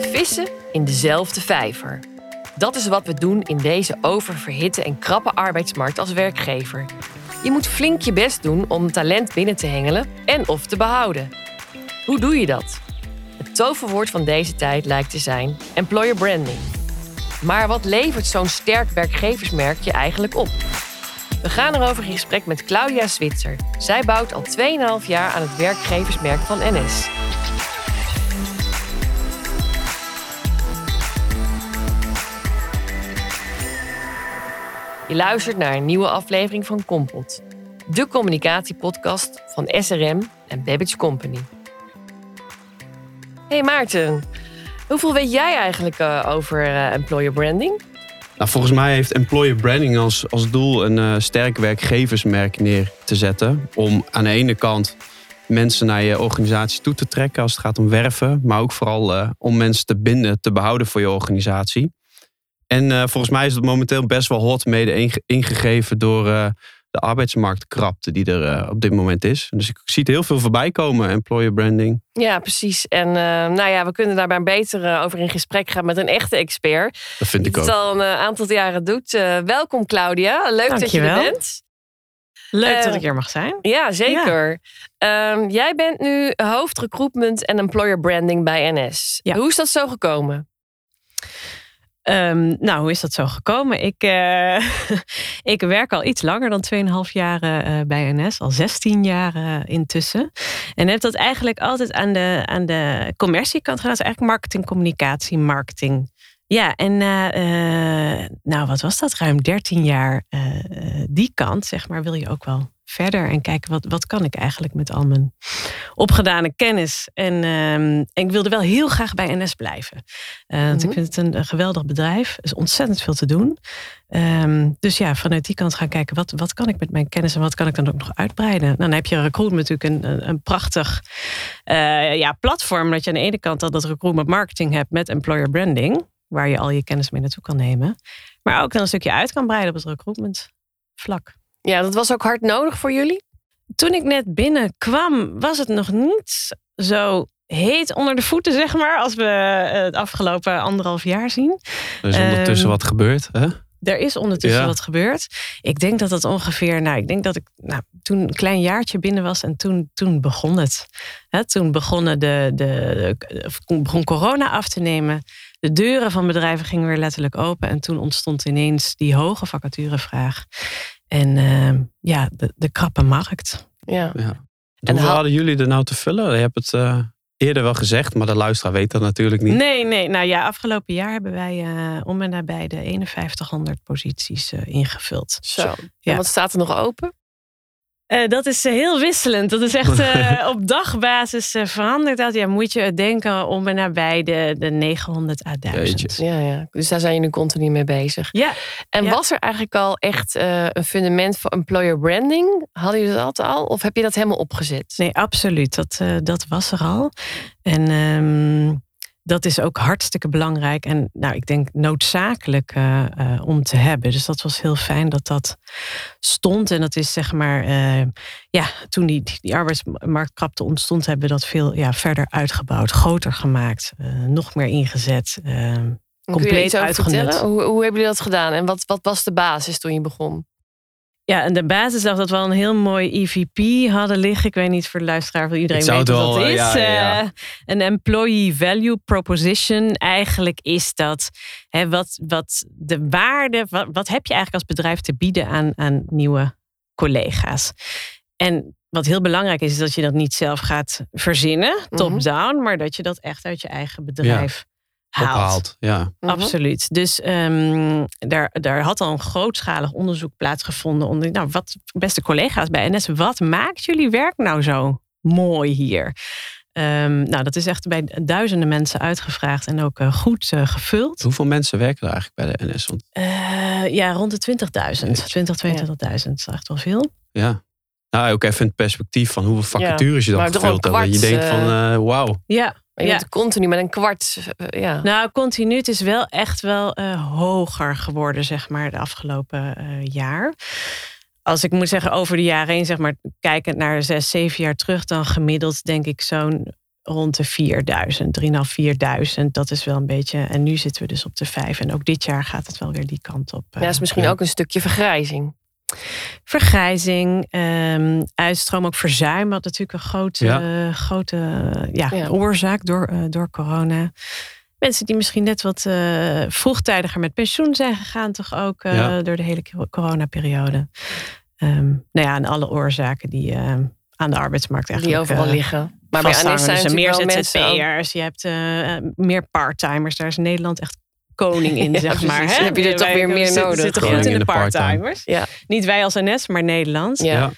Vissen in dezelfde vijver. Dat is wat we doen in deze oververhitte en krappe arbeidsmarkt als werkgever. Je moet flink je best doen om talent binnen te hengelen en of te behouden. Hoe doe je dat? Het toverwoord van deze tijd lijkt te zijn employer branding. Maar wat levert zo'n sterk werkgeversmerk je eigenlijk op? We gaan erover in gesprek met Claudia Switzer. Zij bouwt al 2,5 jaar aan het werkgeversmerk van NS. Je luistert naar een nieuwe aflevering van Kompot. De communicatiepodcast van SRM en Babbage Company. Hey Maarten, hoeveel weet jij eigenlijk uh, over uh, employer branding? Nou, volgens mij heeft employer branding als, als doel een uh, sterk werkgeversmerk neer te zetten. Om aan de ene kant mensen naar je organisatie toe te trekken als het gaat om werven. Maar ook vooral om mensen te binden, te behouden voor je organisatie. En volgens mij is het momenteel best wel hot mede ingegeven door de arbeidsmarktkrapte die er uh, op dit moment is. Dus ik zie het heel veel voorbij komen, employer branding. Ja, precies. En uh, nou ja, we kunnen daarbij beter uh, over in gesprek gaan met een echte expert. Dat vind ik die ook. het al een aantal jaren doet. welkom Claudia, leuk dat je er bent. Leuk dat ik hier mag zijn. Ja, zeker. Ja. Um, jij bent nu hoofdrecruitment en employer branding bij NS. Ja. Hoe is dat zo gekomen? Um, nou, hoe is dat zo gekomen? Ik, uh, ik werk al iets langer dan 2,5 jaar uh, bij NS, al 16 jaar uh, intussen. En heb dat eigenlijk altijd aan de, aan de commerciekant gedaan. Dus eigenlijk marketing, communicatie, marketing. Ja, en nou, wat was dat? Ruim 13 jaar die kant, zeg maar, wil je ook wel verder en kijken wat, wat kan ik eigenlijk met al mijn opgedane kennis. En, um, en ik wilde wel heel graag bij NS blijven. Uh, Want ik mhm. vind het een, geweldig bedrijf. Er is ontzettend veel te doen. Um, dus ja, vanuit die kant gaan kijken wat, wat kan ik met mijn kennis en wat kan ik dan ook nog uitbreiden. Nou, dan heb je recruitment natuurlijk een, een, een prachtig uh, ja, platform. Dat je aan de ene kant al dat recruitment marketing hebt met employer branding. Waar je al je kennis mee naartoe kan nemen. Maar ook dan een stukje uit kan breiden op het recruitment vlak. Ja, dat was ook hard nodig voor jullie? Toen ik net binnenkwam, was het nog niet zo heet onder de voeten, zeg maar, als we het afgelopen anderhalf jaar zien. Er is ondertussen um, wat gebeurd, hè? Er is ondertussen ja. wat gebeurd. Ik denk dat het ongeveer, nou, ik denk dat ik nou, toen een klein jaartje binnen was en toen, toen begon het. He, toen begonnen de, de, de, begon corona af te nemen. De deuren van bedrijven gingen weer letterlijk open en toen ontstond ineens die hoge vacaturevraag. En uh, ja, de, de krappe markt. Ja. ja. En hoe hadden jullie er nou te vullen? Je hebt het uh, eerder wel gezegd, maar de luisteraar weet dat natuurlijk niet. Nee, nee. Nou ja, afgelopen jaar hebben wij uh, om en nabij de 5100 posities uh, ingevuld. Zo. Ja. En wat staat er nog open? Uh, dat is uh, heel wisselend. Dat is echt uh, op dagbasis veranderd. Dat ja, moet je denken om en nabij de, de 900 à 1000. Ja, ja, dus daar zijn jullie continu mee bezig. Ja. En ja. was er eigenlijk al echt een fundament voor employer branding? Hadden jullie dat al? Of heb je dat helemaal opgezet? Nee, absoluut. Dat, dat was er al. En um, dat is ook hartstikke belangrijk en nou, ik denk noodzakelijk uh, uh, om te hebben. Dus dat was heel fijn dat dat stond. En dat is zeg maar, uh, ja, toen die, die arbeidsmarktkrapte ontstond, hebben we dat veel ja, verder uitgebouwd, groter gemaakt, nog meer ingezet. compleet uitgenut. Hoe, hoe hebben jullie dat gedaan en wat, wat was de basis toen je begon? Ja, en de basis dacht dat we al een heel mooi EVP hadden liggen. Ik weet niet voor de luisteraar of iedereen weet wat dat is. Ja, ja, ja. Uh, een employee value proposition. Eigenlijk is dat hè, wat, wat de waarde, wat, wat heb je eigenlijk als bedrijf te bieden aan, aan nieuwe collega's? En wat heel belangrijk is, is dat je dat niet zelf gaat verzinnen, top-down, maar dat je dat echt uit je eigen bedrijf haalt. Ophaalt, ja. Absoluut. Dus um, daar, daar had al een grootschalig onderzoek plaatsgevonden onder, nou, wat, beste collega's bij NS, wat maakt jullie werk nou zo mooi hier? Um, nou, dat is echt bij duizenden mensen uitgevraagd en ook uh, goed uh, gevuld. Hoeveel mensen werken er eigenlijk bij de NS? Uh, ja, rond de 20.000. 20, 22.000. Dat is echt wel veel. Ja. Nou, ook even in het perspectief van hoeveel vacatures ja, je dan gevuld hebt. Je denkt van, wauw. Ja, je ja. continu met een kwart. Uh, ja. Nou, continu. Het is wel echt wel uh, hoger geworden, zeg maar, de afgelopen uh, jaar. Als ik moet zeggen, over de jaren heen, zeg maar, kijkend naar zes, zeven jaar terug, dan gemiddeld denk ik zo'n rond de 4000, 3,5, 4000. Dat is wel een beetje. En nu zitten we dus op de 5. En ook dit jaar gaat het wel weer die kant op. Ja, dat is eh. misschien Ja. ook een stukje vergrijzing. Vergrijzing, ehm, uitstroom, ook verzuim had natuurlijk een grote, Ja. grote ja, Ja. oorzaak door, eh, door corona. Mensen die misschien net wat eh, vroegtijdiger met pensioen zijn gegaan, toch ook eh, Ja. door de hele co- coronaperiode. Ehm nou ja, en alle oorzaken die eh, aan de arbeidsmarkt Die eigenlijk overal eh, liggen. Maar bij. Anis zijn Dus er natuurlijk meer ZZP'ers, je hebt eh, eh, meer parttimers. Daar is Nederland echt koning in, Ja, zeg precies. maar. Hè? heb je er toch weer meer nodig. zitten goed in de de part-time. parttimers. Ja. Niet wij als NS, maar Nederland. Ja. Ja.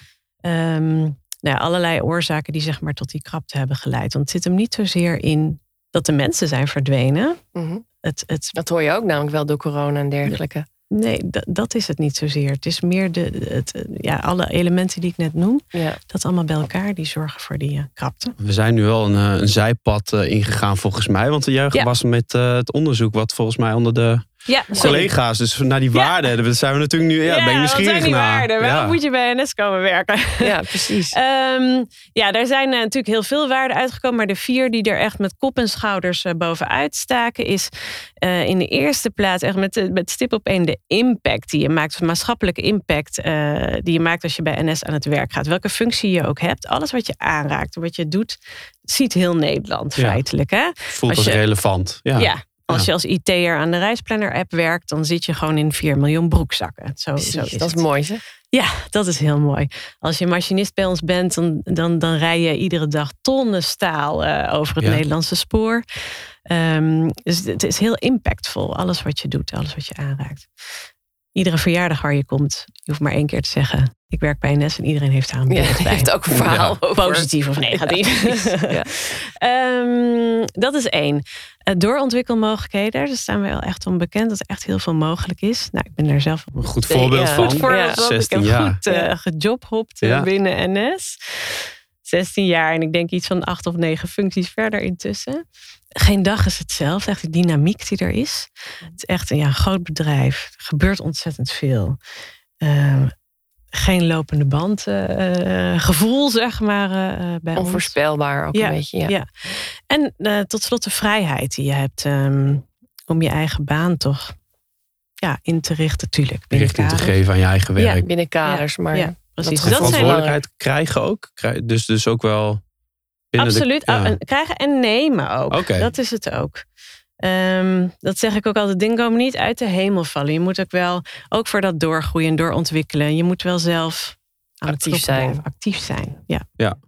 Ehm, nou ja, allerlei oorzaken die zeg maar tot die krapte hebben geleid. Want het zit hem niet zozeer in dat de mensen zijn verdwenen. Mhm. Het, het, Dat hoor je ook namelijk wel door corona en dergelijke. Nee, dat, dat is het niet zozeer. Het is meer de, het, ja, alle elementen die ik net noem. Ja. Dat allemaal bij elkaar, die zorgen voor die eh, krapte. We zijn nu wel een, eh, een zijpad eh, ingegaan volgens mij. Want jij Ja. was met eh, het onderzoek wat volgens mij onder de Ja, collega's. Dus naar die Ja. waarden. Daar zijn we natuurlijk nu. Ja, ben je wat nieuwsgierig zijn die naar. waarden? Waarom Ja. moet je bij NS komen werken? ja, precies. Ehm, ja, daar zijn eh, natuurlijk heel veel waarden uitgekomen. Maar de vier die er echt met kop en schouders eh, bovenuit staken... is eh, in de eerste plaats echt met, met stip op één de impact die je maakt. De maatschappelijke impact eh, die je maakt als je bij NS aan het werk gaat. Welke functie je ook hebt. Alles wat je aanraakt, wat je doet... ziet heel Nederland Ja. feitelijk. Hè? Voelt Als als je- relevant. Ja. Als Ja. je als IT'er aan de reisplanner-app werkt... dan zit je gewoon in 4 miljoen broekzakken. Zo, Precies, zo is dat is mooi zeg. Ja, dat is heel mooi. Als je machinist bij ons bent, dan, dan, dan rij je iedere dag tonnen staal eh, over het Ja. Nederlandse spoor. Ehm, dus het is heel impactvol, alles wat je doet, alles wat je aanraakt. Iedere verjaardag waar je komt, je hoeft maar één keer te zeggen: Ik werk bij NS en iedereen heeft daar een Ja, beeld je bij. heeft ook een verhaal over. Positief of negatief. Ja. Ehm, dat is één. Eh, doorontwikkelmogelijkheden, daar staan we wel echt onbekend dat er echt heel veel mogelijk is. Nou, ik ben daar zelf Een goed voorbeeld van. goed voorbeeld. Ik 16 heb jaar. goed eh gejobhopt eh, Ja. binnen NS. 16 jaar en ik denk iets van acht of negen functies verder intussen. Geen dag is hetzelfde. Echt de dynamiek die er is. Het is echt een ja, een groot bedrijf. Er gebeurt ontzettend veel. Ehm, geen lopende band eh, eh, gevoel, zeg maar, eh, bij ons. Onvoorspelbaar ook Ja, een beetje. Ja. ja. En eh, tot slot de vrijheid die je hebt ehm, om je eigen baan toch ja, in te richten. Tuurlijk, Richting te geven aan je eigen Ja. werk. Binnen kaders, maar Ja, precies. dat Dat, zijn verantwoordelijkheid krijgen ook. Dus, dus ook wel absoluut de... ja. ah, en krijgen en nemen ook. Dat is het ook. Ehm, dat zeg ik ook altijd. Dingen komen niet uit de hemel vallen. Je moet ook wel, ook voor dat doorgroeien en doorontwikkelen. Je moet wel zelf aan het Actief zijn. Actief zijn. Ja.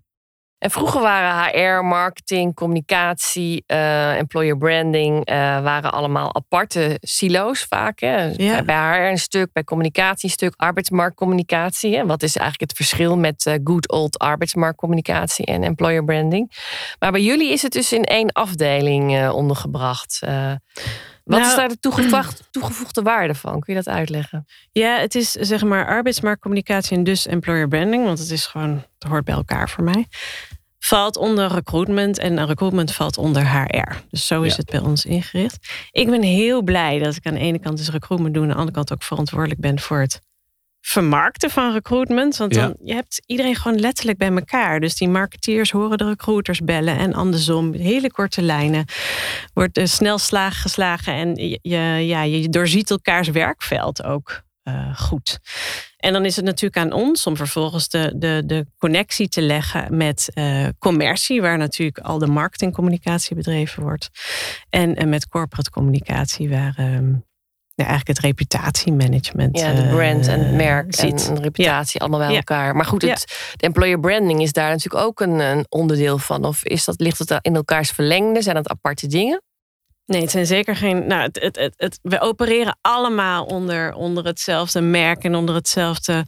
En vroeger waren HR, marketing, communicatie, eh, employer branding, eh, waren allemaal aparte silo's vaak. Hè? Ja. Bij HR een stuk, bij communicatie een stuk, arbeidsmarktcommunicatie. Hè? Wat is eigenlijk het verschil met eh, good old arbeidsmarktcommunicatie en employer branding? Maar bij jullie is het dus in één afdeling ondergebracht. Wat Nou, is daar de toegevoegde, toegevoegde waarde van? Kun je dat uitleggen? Ja, het is zeg maar arbeidsmarktcommunicatie en dus employer branding, want het is gewoon, het hoort bij elkaar voor mij. Valt onder recruitment en recruitment valt onder HR. Dus zo is Ja. het bij ons ingericht. Ik ben heel blij dat ik aan de ene kant dus recruitment doe, aan de andere kant ook verantwoordelijk ben voor het vermarkten van recruitment. Want dan, je hebt iedereen gewoon letterlijk bij elkaar. Dus die marketeers horen de recruiters bellen en andersom. Hele korte lijnen. Wordt er snel slaag geslagen en je- ja, je doorziet elkaars werkveld ook eh, goed. En dan is het natuurlijk aan ons om vervolgens de, de, de connectie te leggen met eh, commercie, waar natuurlijk al de marketingcommunicatie bedreven wordt. En, en met corporate communicatie, waar ehm, ja, eigenlijk het reputatiemanagement. Ja, de brand en het eh, merk zit. en reputatie allemaal bij Ja. elkaar. Maar goed, het, de employer branding is daar natuurlijk ook een, een onderdeel van. Of is dat, ligt het in elkaars verlengde? Zijn dat aparte dingen? Nee, het zijn zeker geen. Nou, het, het, het, we opereren allemaal onder, onder hetzelfde merk en onder hetzelfde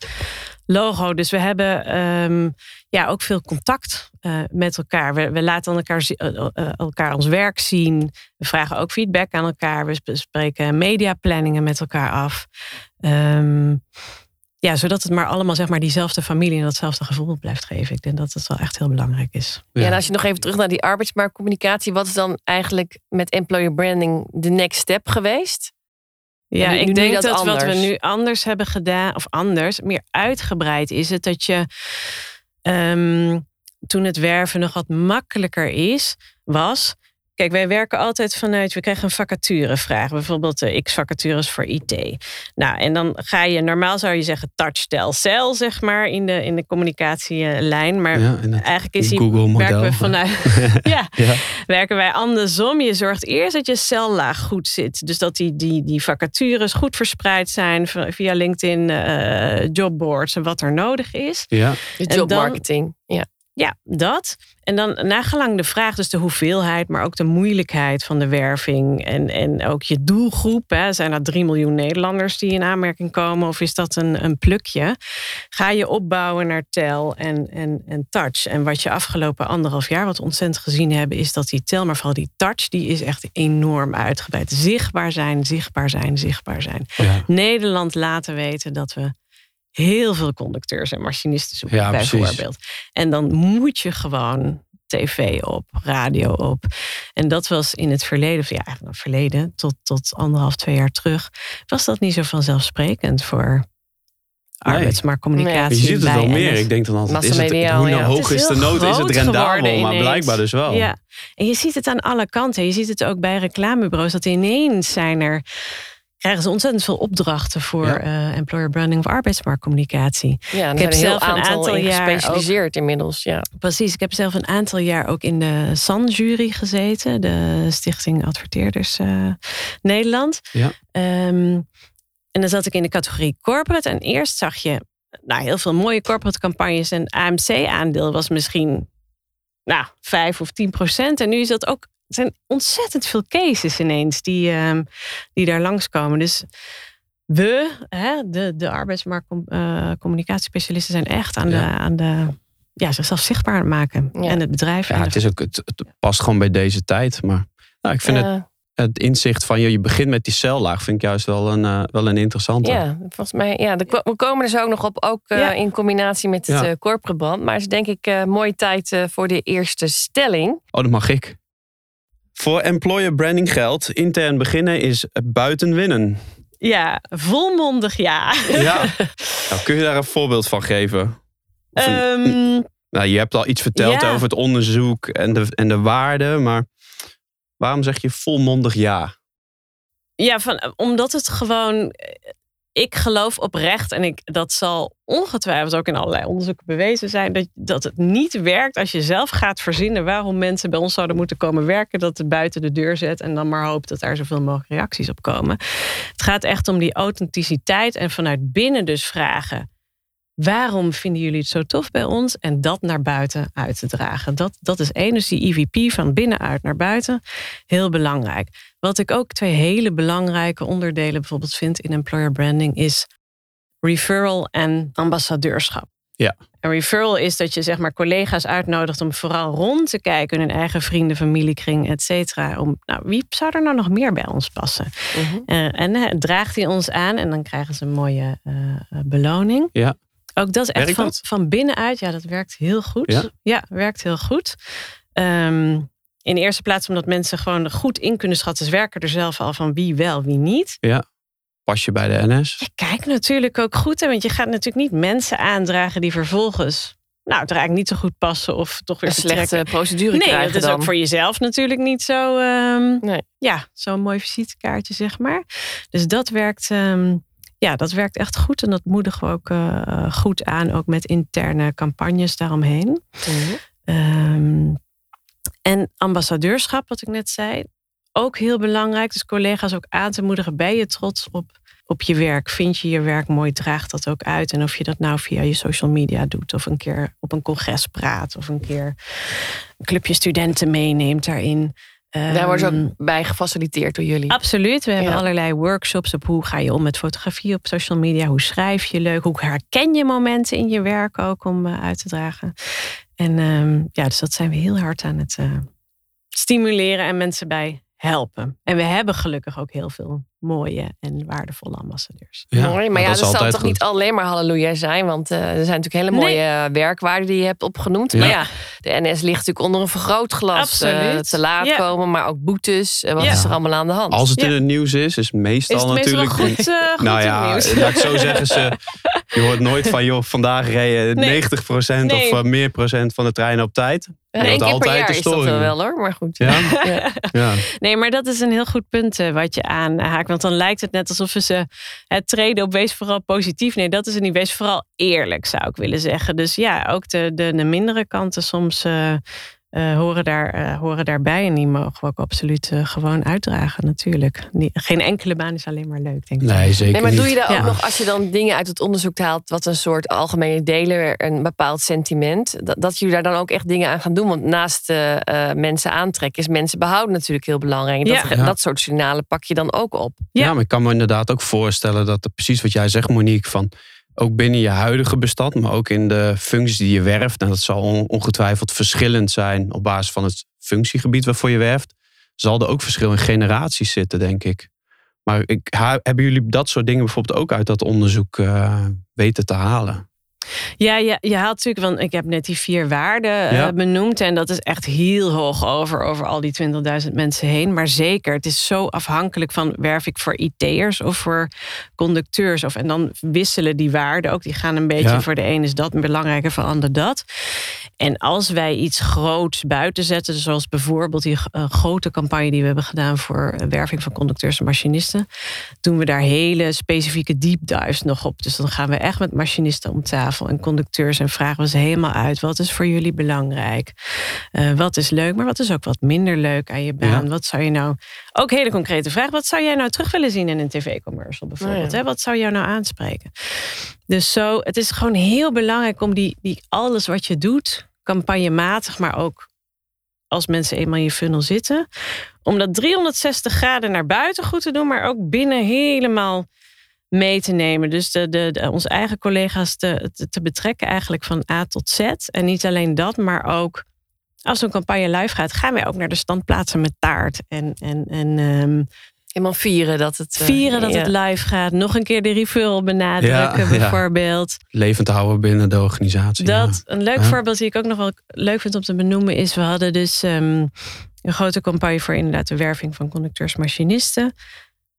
logo. Dus we hebben ehm, ja, ook veel contact eh, met elkaar. We, laten elkaar, eh, eh, elkaar ons werk zien. We vragen ook feedback aan elkaar. We bespreken mediaplanningen met elkaar af. Ehm, ja, zodat het maar allemaal zeg maar diezelfde familie en datzelfde gevoel blijft geven. Ik denk dat het wel echt heel belangrijk is. Ja. en als je nog even terug naar die arbeidsmarktcommunicatie. Wat is dan eigenlijk met employer branding de next step geweest? Ja, nu- ik denk dat dat, wat we nu anders hebben gedaan, of anders, meer uitgebreid is het dat je. ehm, toen het werven nog wat makkelijker is, was. Kijk, wij werken altijd vanuit, we krijgen een vacaturevraag. Bijvoorbeeld de X-vacatures voor IT. Nou, en dan ga je, normaal zou je zeggen touch, tel, cell, zeg maar, in de, in de communicatielijn. Maar Ja, en het eigenlijk is die, werken we vanuit, ja, Ja. werken wij andersom. Je zorgt eerst dat je cellaag goed zit. Dus dat die, die, die vacatures goed verspreid zijn via LinkedIn, eh, jobboards en wat er nodig is. Ja, De jobmarketing. Ja. Ja, dat. En dan nagelang de vraag, dus de hoeveelheid, maar ook de moeilijkheid van de werving. En, en ook je doelgroep. Hè. Zijn dat 3 miljoen Nederlanders die in aanmerking komen? Of is dat een, een plukje? Ga je opbouwen naar tel en, en, en touch. En wat je afgelopen anderhalf jaar wat ontzettend gezien hebben, is dat die tel, maar vooral die touch, die is echt enorm uitgebreid. Zichtbaar zijn, zichtbaar zijn, zichtbaar zijn. ja. Nederland laten weten dat we heel veel conducteurs en machinisten zoeken, Ja, precies. bijvoorbeeld. En dan moet je gewoon tv op, radio op. En dat was in het verleden, of ja, eigenlijk het verleden, tot, tot anderhalf, twee jaar terug, was dat niet zo vanzelfsprekend voor arbeidsmarktcommunicatie. Je ziet het bij wel meer. NS. Ik denk dan altijd, is het, hoe nou hoog is is de nood, is het rendabel. Maar blijkbaar dus wel. Ja, en je ziet het aan alle kanten. Je ziet het ook bij reclamebureaus, dat ineens zijn er krijgen ze ontzettend veel opdrachten voor Ja. eh, employer branding of arbeidsmarktcommunicatie. Ja, Ik heb een zelf een aantal, aantal in jaar gespecialiseerd inmiddels. Ja. Precies, ik heb zelf een aantal jaar ook in de SAN-jury gezeten, de Stichting Adverteerders eh, Nederland. Ja. Ehm, en dan zat ik in de categorie corporate. En eerst zag je nou, heel veel mooie corporate campagnes. En AMC-aandeel was misschien nou, 5 of 10 procent. En nu is dat ook. Er zijn ontzettend veel cases ineens die, ehm, die daar langskomen. Dus we, hè, de, de arbeidsmarktcommunicatiespecialisten, zijn echt aan, Ja. de, aan de. Ja, zichzelf zichtbaar maken. Ja. En het bedrijf. Ja, en de- het, is ook, het, het past gewoon bij deze tijd. Maar nou, ik vind het, Eh, het inzicht van je, je begint met die cellaag, vind ik juist wel een, eh, wel een interessante. ja, volgens mij. Ja, de- we komen er zo ook nog op, ook eh, Ja. in combinatie met het eh, corporate brand. Maar het is denk ik eh mooie tijd eh, voor de eerste stelling. Oh, dat mag ik. Voor employer branding geldt, intern beginnen is buiten winnen. ja, volmondig ja. Ja. nou, kun je daar een voorbeeld van geven? Een- Ehm, nou, je hebt al iets verteld ja. over het onderzoek en de, en de waarde, maar waarom zeg je volmondig ja? Ja, van, omdat het gewoon. Ik geloof oprecht, en ik, dat zal ongetwijfeld ook in allerlei onderzoeken bewezen zijn, dat, dat het niet werkt als je zelf gaat verzinnen waarom mensen bij ons zouden moeten komen werken, dat het buiten de deur zet en dan maar hoopt dat daar zoveel mogelijk reacties op komen. Het gaat echt om die authenticiteit en vanuit binnen dus vragen. Waarom vinden jullie het zo tof bij ons? En dat naar buiten uit te dragen. Dat, dat is één, dus die EVP van binnenuit naar buiten. Heel belangrijk. Wat ik ook twee hele belangrijke onderdelen bijvoorbeeld vind in employer branding is referral en ambassadeurschap. Ja. Een referral is dat je zeg maar collega's uitnodigt om vooral rond te kijken in hun eigen vrienden, familiekring, et cetera. Om, nou, wie zou er nou nog meer bij ons passen? Mhm. Eh, en eh, draagt hij ons aan en dan krijgen ze een mooie eh, beloning. Ja. Ook dat is echt van, dat? van binnenuit. Ja, dat werkt heel goed. Ja? werkt heel goed. Ehm, in de eerste plaats omdat mensen gewoon goed in kunnen schatten. Ze werken er zelf al van wie wel, wie niet. Pas je bij de NS? Je kijkt natuurlijk ook goed. Hè, want je gaat natuurlijk niet mensen aandragen die vervolgens... Nou, het eigenlijk niet zo goed passen of toch weer Een slechte procedure Nee, krijgen dat is dan. ook voor jezelf natuurlijk niet zo. ehm, Nee. Ja, zo'n mooi visitekaartje, zeg maar. Dus dat werkt, ehm, ja, dat werkt echt goed. En dat moedigen we ook eh, goed aan, ook met interne campagnes daaromheen. Mhm. Ehm, en ambassadeurschap, wat ik net zei, ook heel belangrijk. Dus collega's ook aan te moedigen. Ben je trots op, op je werk? Vind je je werk mooi? Draagt dat ook uit? En of je dat nou via je social media doet, of een keer op een congres praat, of een keer een clubje studenten meeneemt daarin. Daar worden ze Ehm, ook bij gefaciliteerd door jullie. Absoluut. We hebben Ja. allerlei workshops op hoe ga je om met fotografie op social media. Hoe schrijf je leuk? Hoe herken je momenten in je werk ook om eh, uit te dragen? En ehm, ja, dus dat zijn we heel hard aan het eh, stimuleren en mensen bij helpen. En we hebben gelukkig ook heel veel mooie en waardevolle ambassadeurs. Mooi, maar ja, dat zal toch goed. niet alleen maar halleluja zijn. Want eh, er zijn natuurlijk hele Nee. mooie eh, werkwaarden die je hebt opgenoemd. Ja. Maar ja, de NS ligt natuurlijk onder een vergrootglas. Absoluut. eh, te laat Ja. komen, maar ook boetes. Wat Ja. is er allemaal aan de hand? Als het Ja. in het nieuws is, is meestal Is het meestal natuurlijk... goed, goed nou ja, laat ik zo zeggen, ze, Je hoort nooit van, joh, vandaag Nee. 90% of Nee. eh, meer procent van de treinen op tijd. Eén hoort keer per jaar is dat wel hoor, maar goed. Ja? Ja. Ja. Nee, maar dat is een heel goed punt eh, wat je aanhaakt. Want dan lijkt het net alsof ze het treden op wees vooral positief. Nee, dat is het niet. Wees vooral eerlijk, zou ik willen zeggen. Dus ja, ook de, de, de mindere kanten soms eh, eh, horen, daar, eh, horen daarbij. En die mogen we ook absoluut eh, gewoon uitdragen, natuurlijk. Nie- geen enkele baan is alleen maar leuk, denk ik. Nee, zeker Nee, maar niet. doe je daar Ja. ook nog, als je dan dingen uit het onderzoek haalt, wat een soort algemene deler, een bepaald sentiment, dat, dat jullie daar dan ook echt dingen aan gaan doen? Want naast eh, eh, mensen aantrekken is mensen behouden natuurlijk heel belangrijk. Dat, Ja. Dat soort signalen pak je dan ook op. Ja. Ja. maar ik kan me inderdaad ook voorstellen dat precies wat jij zegt, Monique, van ook binnen je huidige bestand, maar ook in de functies die je werft. En dat zal on- ongetwijfeld verschillend zijn op basis van het functiegebied waarvoor je werft. Zal er ook verschil in generaties zitten, denk ik. Maar ik, hebben jullie dat soort dingen bijvoorbeeld ook uit dat onderzoek eh, weten te halen? Ja, ja, je haalt natuurlijk, want ik heb net die vier waarden eh, benoemd. En dat is echt heel hoog over, over al die 20.000 mensen heen. Maar zeker, het is zo afhankelijk van werf ik voor IT'ers of voor conducteurs. Of, en dan wisselen die waarden ook. Die gaan een beetje Ja. voor de een is dat belangrijker, voor de ander dat. En als wij iets groots buiten zetten, zoals bijvoorbeeld die eh, grote campagne die we hebben gedaan voor eh, werving van conducteurs en machinisten, doen we daar hele specifieke deep dives nog op. Dus dan gaan we echt met machinisten om tafel en conducteurs en vragen we ze helemaal uit. Wat is voor jullie belangrijk? Eh, wat is leuk, maar wat is ook wat minder leuk aan je baan? Ja. Wat zou je nou, ook hele concrete vraag, wat zou jij nou terug willen zien in een tv-commercial bijvoorbeeld? Ja. hè? Wat zou jou nou aanspreken? Dus zo, het is gewoon heel belangrijk om die, die alles wat je doet, campagnematig, maar ook als mensen eenmaal in je funnel zitten, om dat 360 graden naar buiten goed te doen, maar ook binnen helemaal mee te nemen. Dus de, de, onze eigen collega's te, te, te betrekken eigenlijk van A tot Z. En niet alleen dat, maar ook als zo'n campagne live gaat, gaan wij ook naar de standplaatsen met taart. En, en, en ehm, Helemaal vieren dat het... eh, vieren dat ja. het live gaat. Nog een keer de referral benadrukken, Ja, ja. bijvoorbeeld. Levend houden binnen de organisatie. Dat, een leuk Ja. voorbeeld die ik ook nog wel leuk vind om te benoemen is... we hadden dus ehm, een grote campagne voor inderdaad de werving van conducteurs, machinisten.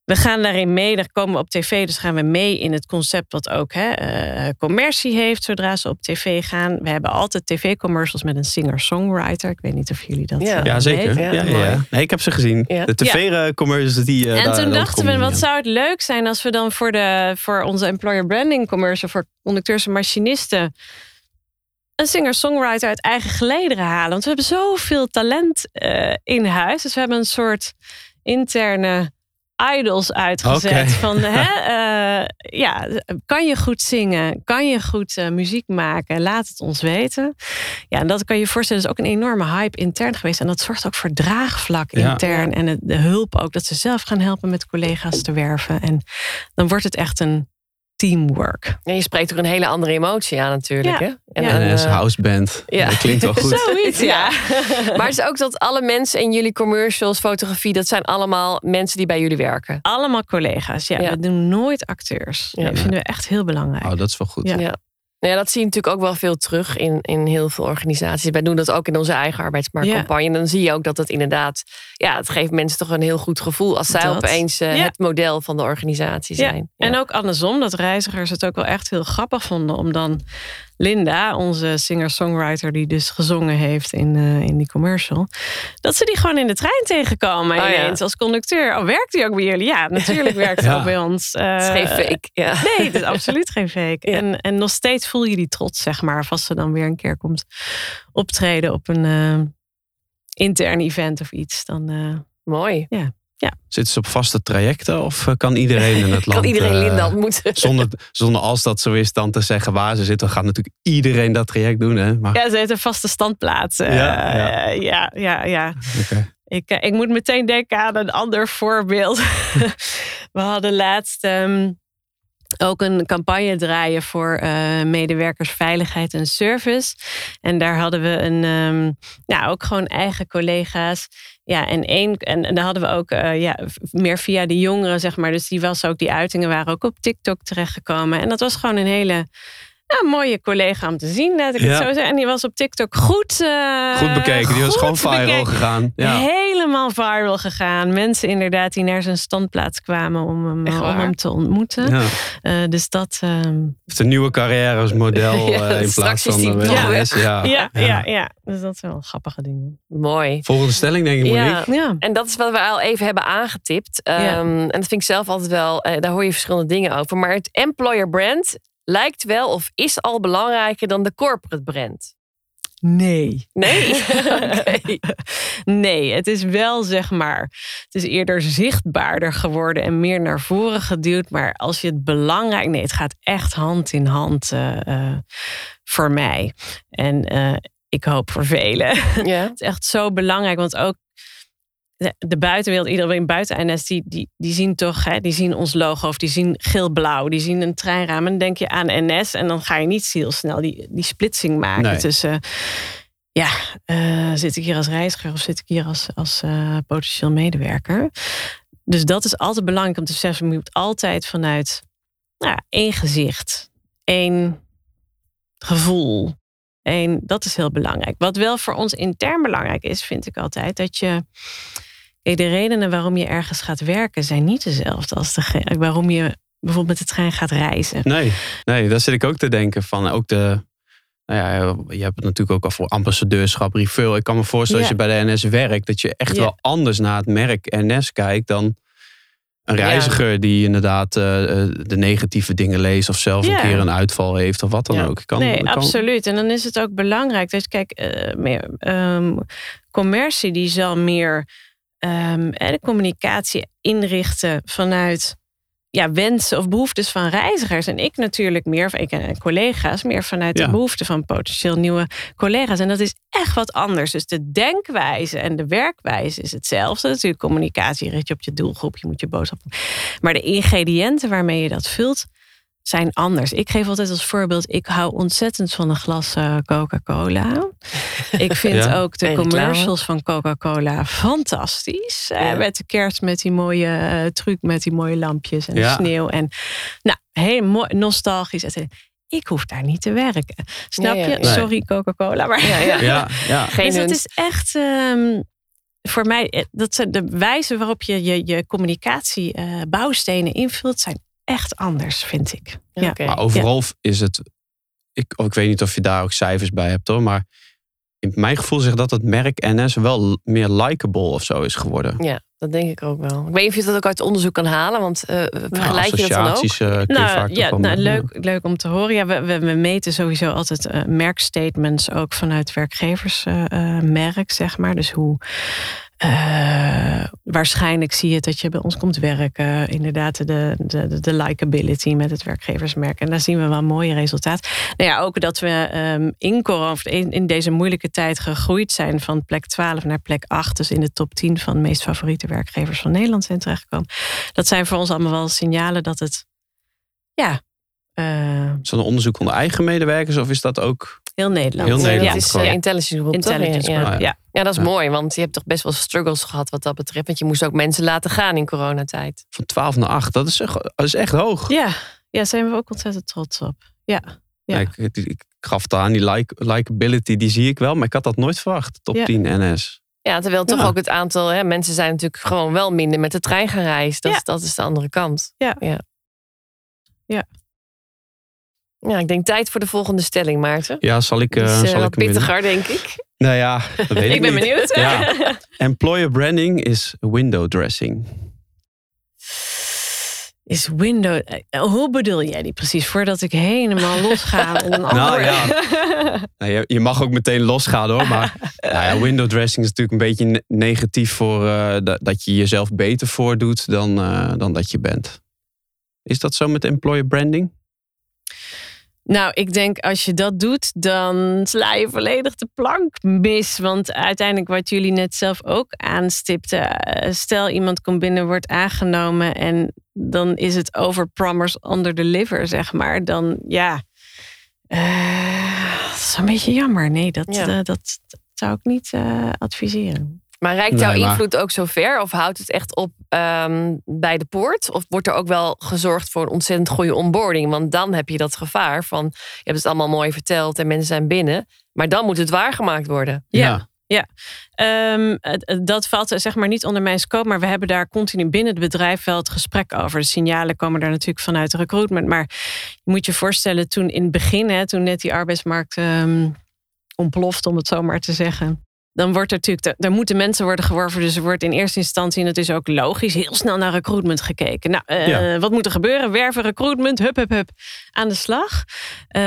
We gaan daarin mee, daar komen we op tv, dus gaan we mee in het concept wat ook hè, eh, commercie heeft zodra ze op tv gaan. We hebben altijd tv-commercials met een singer-songwriter. Ik weet niet of jullie dat Ja. eh, Ja, zeker. weten. Ja, ja. Nee, ik heb ze gezien. Ja. De tv-commercials die... eh, En daar- toen dachten we, wat zou het leuk zijn als we dan voor, de, voor onze employer branding commercial voor conducteurs en machinisten een singer-songwriter uit eigen gelederen halen. Want we hebben zoveel talent eh, in huis. Dus we hebben een soort interne idols uitgezet. Van, hè, eh, ja, kan je goed zingen? Kan je goed eh, muziek maken? Laat het ons weten. Ja, en dat kan je je voorstellen, is ook een enorme hype intern geweest. En dat zorgt ook voor draagvlak Ja. intern. En het- de hulp ook, dat ze zelf gaan helpen met collega's te werven. En dan wordt het echt een teamwork. Ja, je spreekt er een hele andere emotie aan natuurlijk. Ja. Hè? En Ja. NS eh, Houseband. ja. Dat klinkt wel goed. Zoiets, ja. Maar is het ook dat alle mensen in jullie commercials, fotografie, dat zijn allemaal mensen die bij jullie werken? Allemaal collega's. Ja, Ja. we doen nooit acteurs. Ja. Dat vinden we echt heel belangrijk. Oh, dat is wel goed. Ja. Ja. Nou ja, dat zie je natuurlijk ook wel veel terug in, in heel veel organisaties. Wij doen dat ook in onze eigen arbeidsmarktcampagne. En dan zie je ook dat het inderdaad, ja, het geeft mensen toch een heel goed gevoel als zij Dat. opeens eh, Ja. het model van de organisatie Ja, zijn. En ook andersom, dat reizigers het ook wel echt heel grappig vonden om dan Linda, onze singer-songwriter die dus gezongen heeft in, eh, in die commercial, dat ze die gewoon in de trein tegenkomen Oh ja. ineens als conducteur. Oh, werkt die ook bij jullie? Ja, natuurlijk werkt hij Ja. ook bij ons. Eh, Het is geen fake. Ja. Nee, het is absoluut geen fake. Ja. En, en nog steeds voel je die trots, zeg maar, als ze dan weer een keer komt optreden op een eh, intern event of iets. Dan, eh, Mooi. Zitten ze op vaste trajecten of eh, kan iedereen in het land? Kan iedereen eh, Linda ontmoeten? Zonder, zonder als dat zo is dan te zeggen waar ze zitten, gaat natuurlijk iedereen dat traject doen. Hè? Maar, ja, ze heeft een vaste standplaats. eh, Ja, ja. eh, ja, ja, ja. Ik, eh, ik moet meteen denken aan een ander voorbeeld. We hadden laatst ehm, ook een campagne draaien voor eh, medewerkers veiligheid en service. En daar hadden we een, nou ook gewoon eigen collega's. Ja, en één, en, en daar hadden we ook eh, ja, meer via de jongeren, zeg maar. Dus die was ook, die uitingen waren ook op TikTok terechtgekomen. En dat was gewoon een hele nou, mooie collega om te zien, laat ik het zo zeggen. En die was op TikTok goed. eh, Goed bekeken, die was gewoon viral bekeken. gegaan. Ja. Hele helemaal viral gegaan. Mensen inderdaad die naar zijn standplaats kwamen om hem, Echt om hem te ontmoeten. Ja. Eh, dus dat. ehm, Heeft een nieuwe carrière als model Ja, eh, in plaats van de. Ja. ja, ja. Ja, Dus dat zijn wel grappige dingen. Mooi. Volgende stelling denk ik, Monique. Ja. Ja. En dat is wat we al even hebben aangetipt. Ehm, Ja. En dat vind ik zelf altijd wel, eh, daar hoor je verschillende dingen over. Maar het employer brand lijkt wel of is al belangrijker dan de corporate brand. Nee. Nee? Nee, het is wel zeg maar. Het is eerder zichtbaarder geworden en meer naar voren geduwd. Maar als je het belangrijk. Nee, het gaat echt hand in hand eh, eh, voor mij. En eh, ik hoop voor velen. Ja. Het is echt zo belangrijk, want ook de, buitenwereld, iedereen buiten NS, die, die, die zien toch, hè, die zien ons logo of die zien geel-blauw, die zien een treinraam en dan denk je aan NS en dan ga je niet heel snel die, die splitsing maken Nee. tussen, ja, eh, zit ik hier als reiziger of zit ik hier als, als eh, potentieel medewerker? Dus dat is altijd belangrijk om te zeggen, je moet altijd vanuit nou, één gezicht, één gevoel, en dat is heel belangrijk. Wat wel voor ons intern belangrijk is, vind ik altijd, dat je. Kijk, de redenen waarom je ergens gaat werken zijn niet dezelfde als de, waarom je bijvoorbeeld met de trein gaat reizen. Nee, nee, daar zit ik ook te denken van. Ook de, nou ja, je hebt het natuurlijk ook al voor ambassadeurschap, refill. Ik kan me voorstellen als je bij de NS werkt, dat je echt Ja. wel anders naar het merk NS kijkt dan een reiziger die inderdaad eh, eh, de negatieve dingen leest of zelf een keer een uitval heeft of wat dan ook. Kan, nee, kan- absoluut. En dan is het ook belangrijk dat je, kijk, eh, meer, ehm, commercie die zal meer ehm, eh, de communicatie inrichten vanuit ja, wensen of behoeftes van reizigers. En ik natuurlijk meer, of ik en collega's, meer vanuit Ja. de behoeften van potentieel nieuwe collega's. En dat is echt wat anders. Dus de denkwijze en de werkwijze is hetzelfde. Natuurlijk, communicatie richt je op je doelgroep, je moet je boodschap. Maar de ingrediënten waarmee je dat vult, zijn anders. Ik geef altijd als voorbeeld, ik hou ontzettend van een glas eh, Coca-Cola. Ik vind Ja. ook de commercials van Coca-Cola fantastisch. Eh, met de kerst, met die mooie eh, truc, met die mooie lampjes en de sneeuw. En nou, heel mooi, nostalgisch. Ik hoef daar niet te werken. Snap je? Nee. Sorry Coca-Cola, maar Ja, ja. Ja, ja. Geen dus het is echt ehm, voor mij, dat zijn de wijze waarop je je, je communicatie eh, bouwstenen invult, zijn echt anders, vind ik. Ja. Maar overal is het. Ik, oh, ik weet niet of je daar ook cijfers bij hebt hoor. Maar in mijn gevoel zegt dat het merk NS wel meer likable of zo is geworden. Ja, dat denk ik ook wel. Ik weet niet of je dat ook uit onderzoek kan halen, want eh vergelijk je dat dan ook? associaties eh, kun je vaak Nou, ja, nou, leuk, leuk om te horen. Ja, we, we, we meten sowieso altijd eh, merkstatements ook vanuit werkgeversmerk, zeg maar. Dus hoe eh, waarschijnlijk zie je dat je bij ons komt werken. Inderdaad, de, de, de, likability met het werkgeversmerk. En daar zien we wel mooie resultaten. Nou ja, ook dat we ehm, in, corona, in, in deze moeilijke tijd gegroeid zijn van plek 12 naar plek 8. Dus in de top 10 van de meest favoriete werkgevers van Nederland zijn terechtgekomen. Dat zijn voor ons allemaal wel signalen dat het ja, eh, Is dat een onderzoek onder eigen medewerkers of is dat ook. heel Nederland. Heel Nederland dat is gewoon. eh, intelligence group? Intelligence Ja, ja. Ja. ja. Ja, dat is Ja. mooi, want je hebt toch best wel struggles gehad wat dat betreft. Want je moest ook mensen laten gaan in coronatijd. van 12 naar 8? Dat is, echt- dat is echt hoog. Ja, ja, zijn we ook ontzettend trots op. Ja, ja. Ja, ik, ik, ik gaf het aan, die like, likability die zie ik wel, maar ik had dat nooit verwacht. Top Ja. 10 NS. Ja, terwijl toch Ja. ook het aantal hè, mensen zijn natuurlijk gewoon wel minder met de trein gaan reizen. Dat, Ja. is, dat is de andere kant. Ja. ja. Ja. Ik denk tijd voor de volgende stelling, Maarten. Ja, zal ik. Eh, zal wat ik pittiger, denk ik. Nou ja, dat weet ik, ik ben niet. benieuwd. Ja. Employer branding is window dressing. Is window. eh, Hoe bedoel jij die precies? Voordat ik helemaal losga. een Nou, ja. Nou, je, je mag ook meteen losgaan hoor. Maar nou ja, window dressing is natuurlijk een beetje ne- negatief voor dat, je jezelf beter voordoet dan, dan dat je bent. Is dat zo met employer branding? Nou, ik denk als je dat doet, dan sla je volledig de plank mis. Want uiteindelijk, wat jullie net zelf ook aanstipten. eh, Stel, iemand komt binnen, wordt aangenomen. en dan is het over promise under deliver, zeg maar. Dan ja. eh, dat is een beetje jammer. Nee, dat, Ja. eh, dat, dat zou ik niet eh, adviseren. Maar reikt jouw Nee, maar- invloed ook zo ver? Of houdt het echt op ehm, bij de poort? Of wordt er ook wel gezorgd voor een ontzettend goede onboarding? Want dan heb je dat gevaar van... je hebt het allemaal mooi verteld en mensen zijn binnen... maar dan moet het waargemaakt worden. Ja. Ehm, het- het- dat valt zeg maar niet onder mijn scope, maar we hebben daar continu binnen het bedrijf wel het gesprek over. De signalen komen daar natuurlijk vanuit recruitment. Maar je moet je voorstellen, toen in het begin, hè, toen net die arbeidsmarkt ehm, ontploft, om het zo maar te zeggen. Dan wordt er natuurlijk, er moeten mensen worden geworven. Dus er wordt in eerste instantie, en het is ook logisch, heel snel naar recruitment gekeken. Nou, eh, Ja. wat moet er gebeuren? Werven, recruitment, hup, hup, hup, aan de slag. Eh,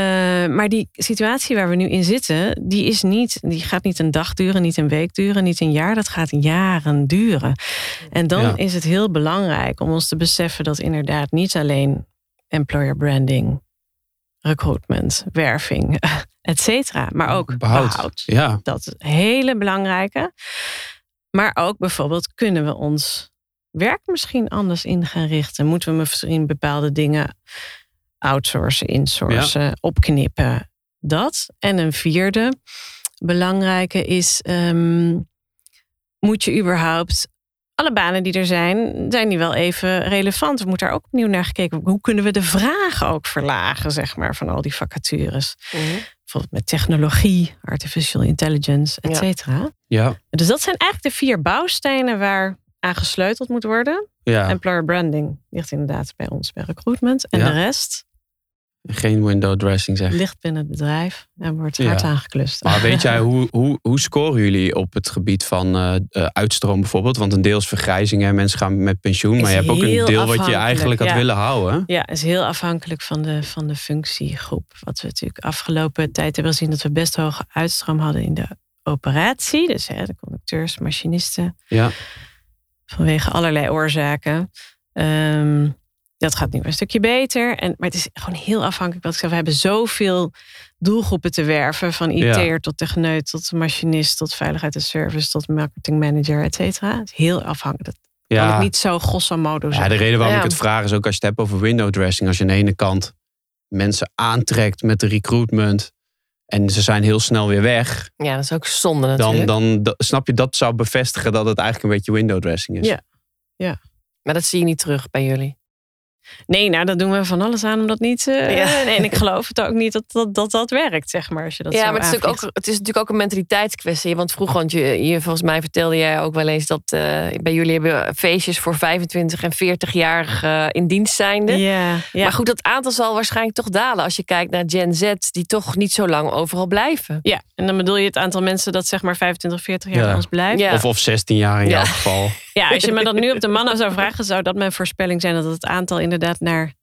maar die situatie waar we nu in zitten, die, is niet, die gaat niet een dag duren, niet een week duren, niet een jaar. Dat gaat jaren duren. En dan Ja. is het heel belangrijk om ons te beseffen dat inderdaad niet alleen employer branding, recruitment, werving, et cetera, maar ook Behoud. behoud. Ja, Dat is een hele belangrijke. Maar ook bijvoorbeeld, kunnen we ons werk misschien anders in gaan richten? Moeten we misschien bepaalde dingen outsourcen, insourcen, opknippen? Dat. En een vierde belangrijke is, ehm, moet je überhaupt alle banen die er zijn, zijn die wel even relevant? Er moet daar ook opnieuw naar gekeken worden. Hoe kunnen we de vragen ook verlagen, zeg maar, van al die vacatures? Bijvoorbeeld met technologie, artificial intelligence, et Ja. cetera. ja, Dus dat zijn eigenlijk de vier bouwstenen waar aan gesleuteld moet worden. ja. Employer branding ligt inderdaad bij ons bij recruitment. En Ja. de rest Geen window dressing zeg. ligt binnen het bedrijf en wordt Ja. hard aangeklust. Maar weet jij, hoe, hoe, hoe scoren jullie op het gebied van eh, eh, uitstroom bijvoorbeeld? Want een deel is vergrijzing en mensen gaan met pensioen. Is Maar je hebt ook een deel wat je eigenlijk had ja. willen houden. Ja, is heel afhankelijk van de, van de functiegroep. Wat we natuurlijk afgelopen tijd hebben gezien dat we best hoge uitstroom hadden in de operatie. Dus hè, de conducteurs, machinisten. Ja. vanwege allerlei oorzaken. Ehm, dat gaat nu een stukje beter. En, maar het is gewoon heel afhankelijk. Wat ik zeg, we hebben zoveel doelgroepen te werven. Van IT'er Ja. tot techneut, tot machinist, tot veiligheid en service, tot marketingmanager, et cetera. Het is heel afhankelijk. Dat kan ik Ja. niet zo grosso modo ja, zeggen. de reden waarom Ja. ik het vraag is ook als je het hebt over window dressing. Als je aan de ene kant mensen aantrekt met de recruitment. En ze zijn heel snel weer weg. Ja, dat is ook zonde Dan, natuurlijk. dan da- snap je, dat zou bevestigen dat het eigenlijk een beetje window dressing is. Ja. Maar dat zie je niet terug bij jullie. Nee, nou, dat doen we van alles aan om dat niet... eh, Ja. nee, en ik geloof het ook niet dat dat, dat, dat werkt, zeg maar. Als je dat ja, maar het is, ook, het is natuurlijk ook een mentaliteitskwestie. Want vroeger, want je, je, volgens mij vertelde jij ook wel eens dat eh, bij jullie hebben feestjes voor 25 en 40-jarigen in dienst zijnde. Ja, ja. Maar goed, dat aantal zal waarschijnlijk toch dalen als je kijkt naar Gen Z, die toch niet zo lang overal blijven. ja, en dan bedoel je het aantal mensen dat zeg maar 25, 40 jaar Ja. ons blijft. Ja. Of, of 16 jaar in Ja. jouw geval. Ja, als je me dat nu op de mannen zou vragen, zou dat mijn voorspelling zijn dat het aantal inderdaad naar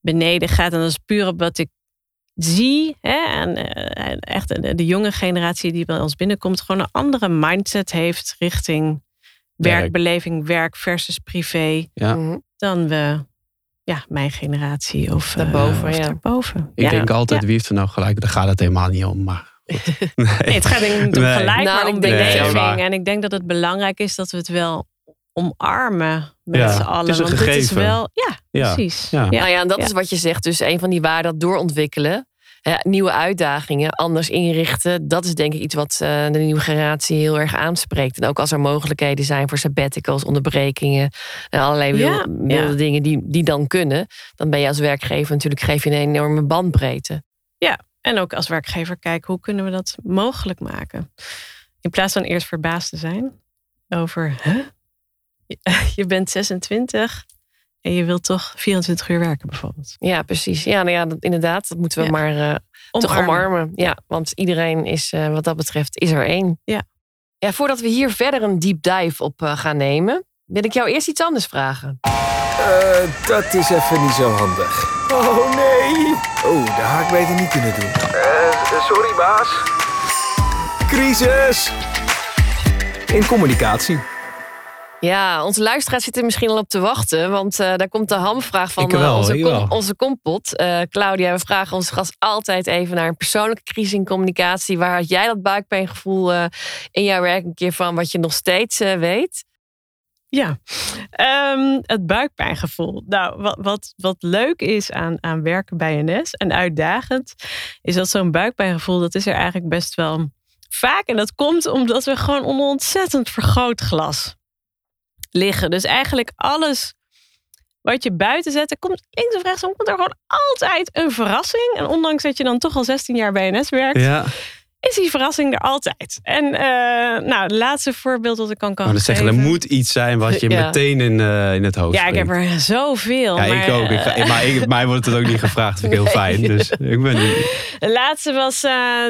beneden gaat. En dat is puur op wat ik zie. Hè? En eh, echt de, de jonge generatie die bij ons binnenkomt, gewoon een andere mindset heeft richting Werk. werkbeleving, werk versus privé, Ja. Mhm. dan we, ja, mijn generatie of eh, Daarboven, of ja. daarboven. Ik Ja. denk altijd, Ja. wie heeft er nou gelijk? Daar gaat het helemaal niet om. Maar. Nee. Het gaat niet om gelijk, Nou, maar ik om denk- beleving. Maar- en ik denk dat het belangrijk is dat we het wel omarmen met Ja, z'n het allen. is een Want dit is gegeven. wel, ja, Ja, precies. ja. Nou ja, en dat Ja. is wat je zegt. Dus een van die waarden, dat doorontwikkelen. Hè, nieuwe uitdagingen, anders inrichten. Dat is denk ik iets wat eh, de nieuwe generatie heel erg aanspreekt. En ook als er mogelijkheden zijn voor sabbaticals, onderbrekingen. En allerlei wil- Ja, wilde ja. dingen die, die dan kunnen. Dan ben je als werkgever natuurlijk, geef je een enorme bandbreedte. En ook als werkgever kijken, hoe kunnen we dat mogelijk maken? In plaats van eerst verbaasd te zijn over, huh? Je- bent 26 en je wilt toch 24 uur werken bijvoorbeeld. Ja, precies. Ja, nou ja, dat, inderdaad. Dat moeten we Ja. maar eh, toch omarmen. Ja, want iedereen is eh, wat dat betreft is er één. Ja. ja. Voordat we hier verder een deep dive op eh, gaan nemen, wil ik jou eerst iets anders vragen. Eh, dat is even niet zo handig. Oh nee! Oh, dat had ik beter niet kunnen doen. Eh, sorry baas. Crisis! In communicatie. Ja, onze luisteraars zitten er misschien al op te wachten, want eh, daar komt de hamvraag van Ik wel, onze, ik kom- wel. onze kompot. Eh, Claudia, we vragen onze gast altijd even naar een persoonlijke crisis in communicatie. Waar had jij dat buikpijngevoel eh, in jouw werk een keer van, wat je nog steeds eh, weet? Ja, Ehm, het buikpijngevoel. Nou, wat, wat, wat leuk is aan, aan werken bij NS en uitdagend, is dat zo'n buikpijngevoel, dat is er eigenlijk best wel vaak. En dat komt omdat we gewoon onder ontzettend vergrootglas liggen. Dus eigenlijk alles wat je buiten zet, er komt links of rechtsom, komt er gewoon altijd een verrassing. En ondanks dat je dan toch al 16 jaar bij NS werkt, Ja, is die verrassing er altijd. En uh, nou, het laatste voorbeeld dat ik kan, kan maar dat zeggen, er moet iets zijn wat je meteen in, uh, in het hoofd Ja, ik heb er zoveel. Ja, maar, ik ook. Ik maar ik, mij wordt het ook niet gevraagd. vind ik heel fijn. Dus ik ben De laatste was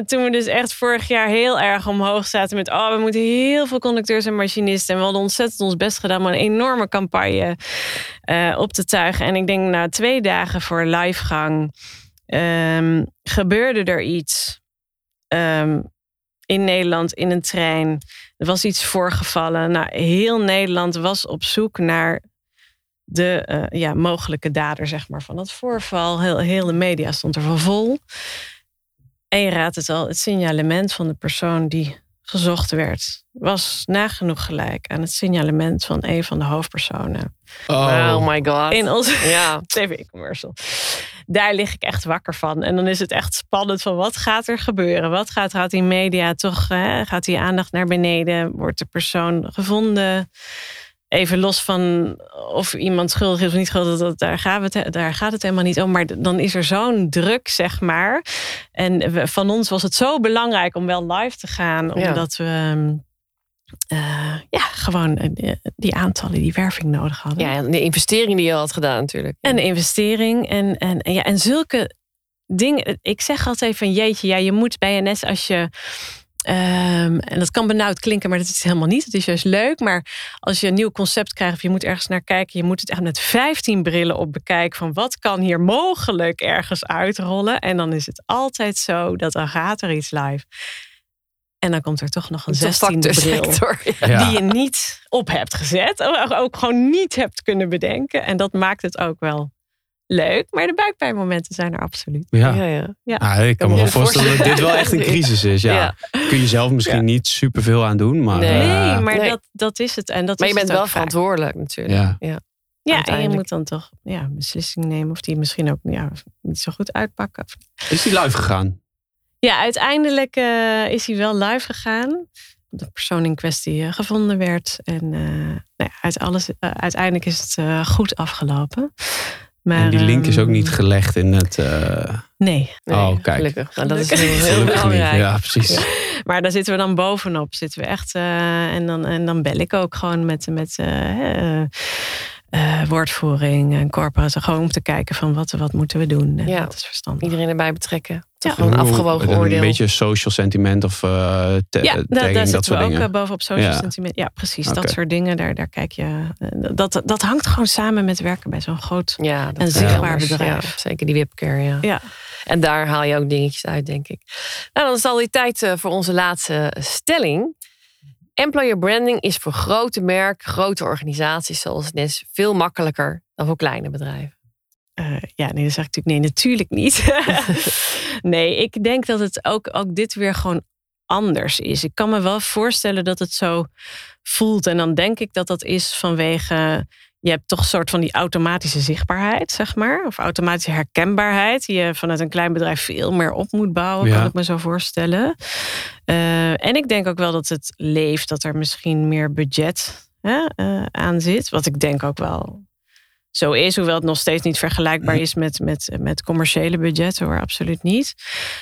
toen we dus echt vorig jaar heel erg omhoog zaten met... oh, we moeten heel veel conducteurs en machinisten. En we hadden ontzettend ons best gedaan om een enorme campagne op te tuigen. En ik denk na twee dagen voor livegang um, gebeurde er iets Ehm, in Nederland in een trein. Er was iets voorgevallen. Nou, heel Nederland was op zoek naar de uh, ja, mogelijke dader zeg maar, van het voorval. Heel, heel de media stond er van vol. En je raadt het al, het signalement van de persoon die gezocht werd, was nagenoeg gelijk aan het signalement van een van de hoofdpersonen. Oh, oh my god. In onze ja. tv-commercial. Daar lig ik echt wakker van. En dan is het echt spannend van wat gaat er gebeuren? Wat gaat, gaat die media toch, hè, gaat die aandacht naar beneden? Wordt de persoon gevonden? even los van of iemand schuldig is of niet schuldig, dat, daar, gaan we het, daar gaat het helemaal niet om. Maar dan is er zo'n druk, zeg maar. En van ons was het zo belangrijk om wel live te gaan, omdat we. Uh, ja, gewoon eh, die aantallen, die werving nodig hadden. Ja, en de investering die je had gedaan natuurlijk. En de investering en, en, ja, en zulke dingen. Ik zeg altijd van jeetje, ja, je moet bij NS als je Um, en dat kan benauwd klinken, maar dat is helemaal niet. Het is juist leuk. Maar als je een nieuw concept krijgt of je moet ergens naar kijken, je moet het echt met 15 brillen op bekijken van wat kan hier mogelijk ergens uitrollen. En dan is het altijd zo dat dan gaat er iets live. En dan komt er toch nog een 16 bril die je niet op hebt gezet. Of ook gewoon niet hebt kunnen bedenken. En dat maakt het ook wel leuk, maar de buikpijnmomenten zijn er absoluut. Ja, ja, ja. ja. Ah, ik kan me wel voorstellen dat dit wel echt een crisis is. Ja. Kun je zelf misschien niet superveel aan doen, maar... Nee, uh, maar Dat, dat is het. En dat maar je bent wel verantwoordelijk natuurlijk. Ja. ja. Ja, en je moet dan toch ja, beslissing nemen of die misschien ook ja, niet zo goed uitpakken. Is die live gegaan? Ja, uiteindelijk uh, is hij wel live gegaan. De persoon in kwestie uh, gevonden werd. En nou ja, uit alles, uiteindelijk is het goed afgelopen. Maar, en die link is ook niet ehm, gelegd in het. Uh... Nee. Oh, kijk. Gelukkig. Nou, dat is heel, belangrijk. Ja, precies. Maar daar zitten we dan bovenop. Zitten we echt. Uh, en, dan, en dan bel ik ook gewoon met. met uh, uh, woordvoering en corporate. Gewoon om te kijken van wat, wat moeten we doen. En ja. Dat is verstandig. Iedereen erbij betrekken. Ja. Gewoon een afgewogen oordeel. Een beetje social sentiment of uh, ja, daar, daar zitten we ook dingen. bovenop social sentiment. Ja, precies. Dat soort dingen. Daar, daar kijk je. Dat, dat hangt gewoon samen met werken bij zo'n groot ja, en zichtbaar bedrijf. zeker die wipcare, ja. ja. En daar haal je ook dingetjes uit, denk ik. Nou, dan is het alweer tijd eh, voor onze laatste stelling. Employer branding is voor grote merken, grote organisaties zoals NES veel makkelijker dan voor kleine bedrijven. Uh, ja, nee, dan zeg ik natuurlijk nee, natuurlijk niet. nee, ik denk dat het ook, ook dit weer gewoon anders is. Ik kan me wel voorstellen dat het zo voelt. En dan denk ik dat dat is vanwege je hebt toch een soort van die automatische zichtbaarheid, zeg maar. Of automatische herkenbaarheid. Die je vanuit een klein bedrijf veel meer op moet bouwen, kan ik me zo voorstellen. Uh, en ik denk ook wel dat het leeft, dat er misschien meer budget hè, uh, aan zit. Wat ik denk ook wel zo is, hoewel het nog steeds niet vergelijkbaar is met, met, met commerciële budgetten, hoor, absoluut niet.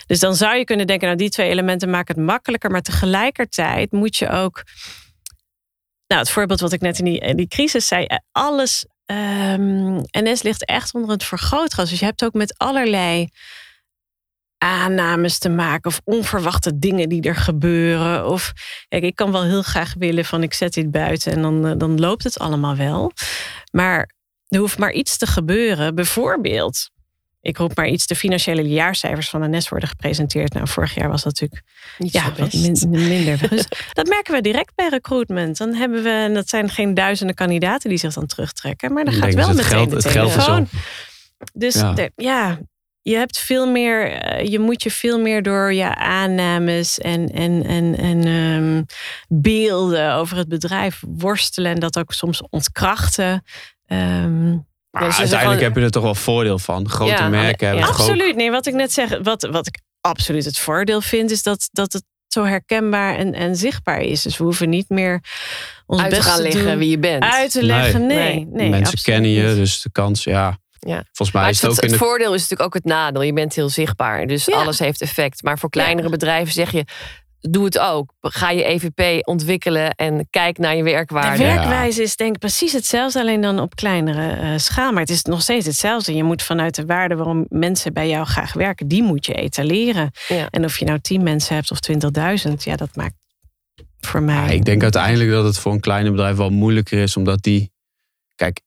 Dus dan zou je kunnen denken, nou, die twee elementen maken het makkelijker, maar tegelijkertijd moet je ook nou, het voorbeeld wat ik net in die, die crisis zei, eh, alles. Um, ehm, NS ligt echt onder het vergrootglas. Dus je hebt ook met allerlei aannames te maken of onverwachte dingen die er gebeuren. Of ik kan wel heel graag willen van ik zet dit buiten en dan, eh, dan loopt het allemaal wel. Maar er hoeft maar iets te gebeuren. Bijvoorbeeld, ik roep maar iets, de financiële jaarcijfers van de NES worden gepresenteerd. Nou, vorig jaar was dat natuurlijk Niet ja, wat minder. Dus dat merken we direct bij recruitment. Dan hebben we, en dat zijn geen duizenden kandidaten die zich dan terugtrekken, maar dan gaat wel meteen geld, de telefoon. Dus ja. ja. je hebt veel meer, eh, je moet je veel meer door je aannames en, en, en, en um, beelden over het bedrijf worstelen en dat ook soms ontkrachten. Um, maar dus uiteindelijk heb je er toch wel voordeel van. Grote merken hebben ja. Absoluut. Nee, wat ik net zeg, wat, wat ik absoluut het voordeel vind, is dat, dat het zo herkenbaar en, en zichtbaar is. Dus we hoeven niet meer ons uit te gaan leggen wie je bent. Uit te leggen, nee. nee, Mensen kennen je, dus de kans, ja. Ja. Volgens mij Maar is het, het ook in het de... voordeel is natuurlijk ook het nadeel. Je bent heel zichtbaar, dus Ja. alles heeft effect. Maar voor kleinere bedrijven zeg je, doe het ook. Ga je EVP ontwikkelen en kijk naar je De werkwaarde. werkwijze is denk ik precies hetzelfde, alleen dan op kleinere eh, schaal. Maar het is nog steeds hetzelfde. Je moet vanuit de waarde waarom mensen bij jou graag werken, die moet je etaleren. Ja. En of je nou 10 mensen hebt of 20.000, ja, dat maakt voor mij. Ja, ik denk uiteindelijk dat het voor een kleine bedrijf wel moeilijker is, omdat die. Kijk,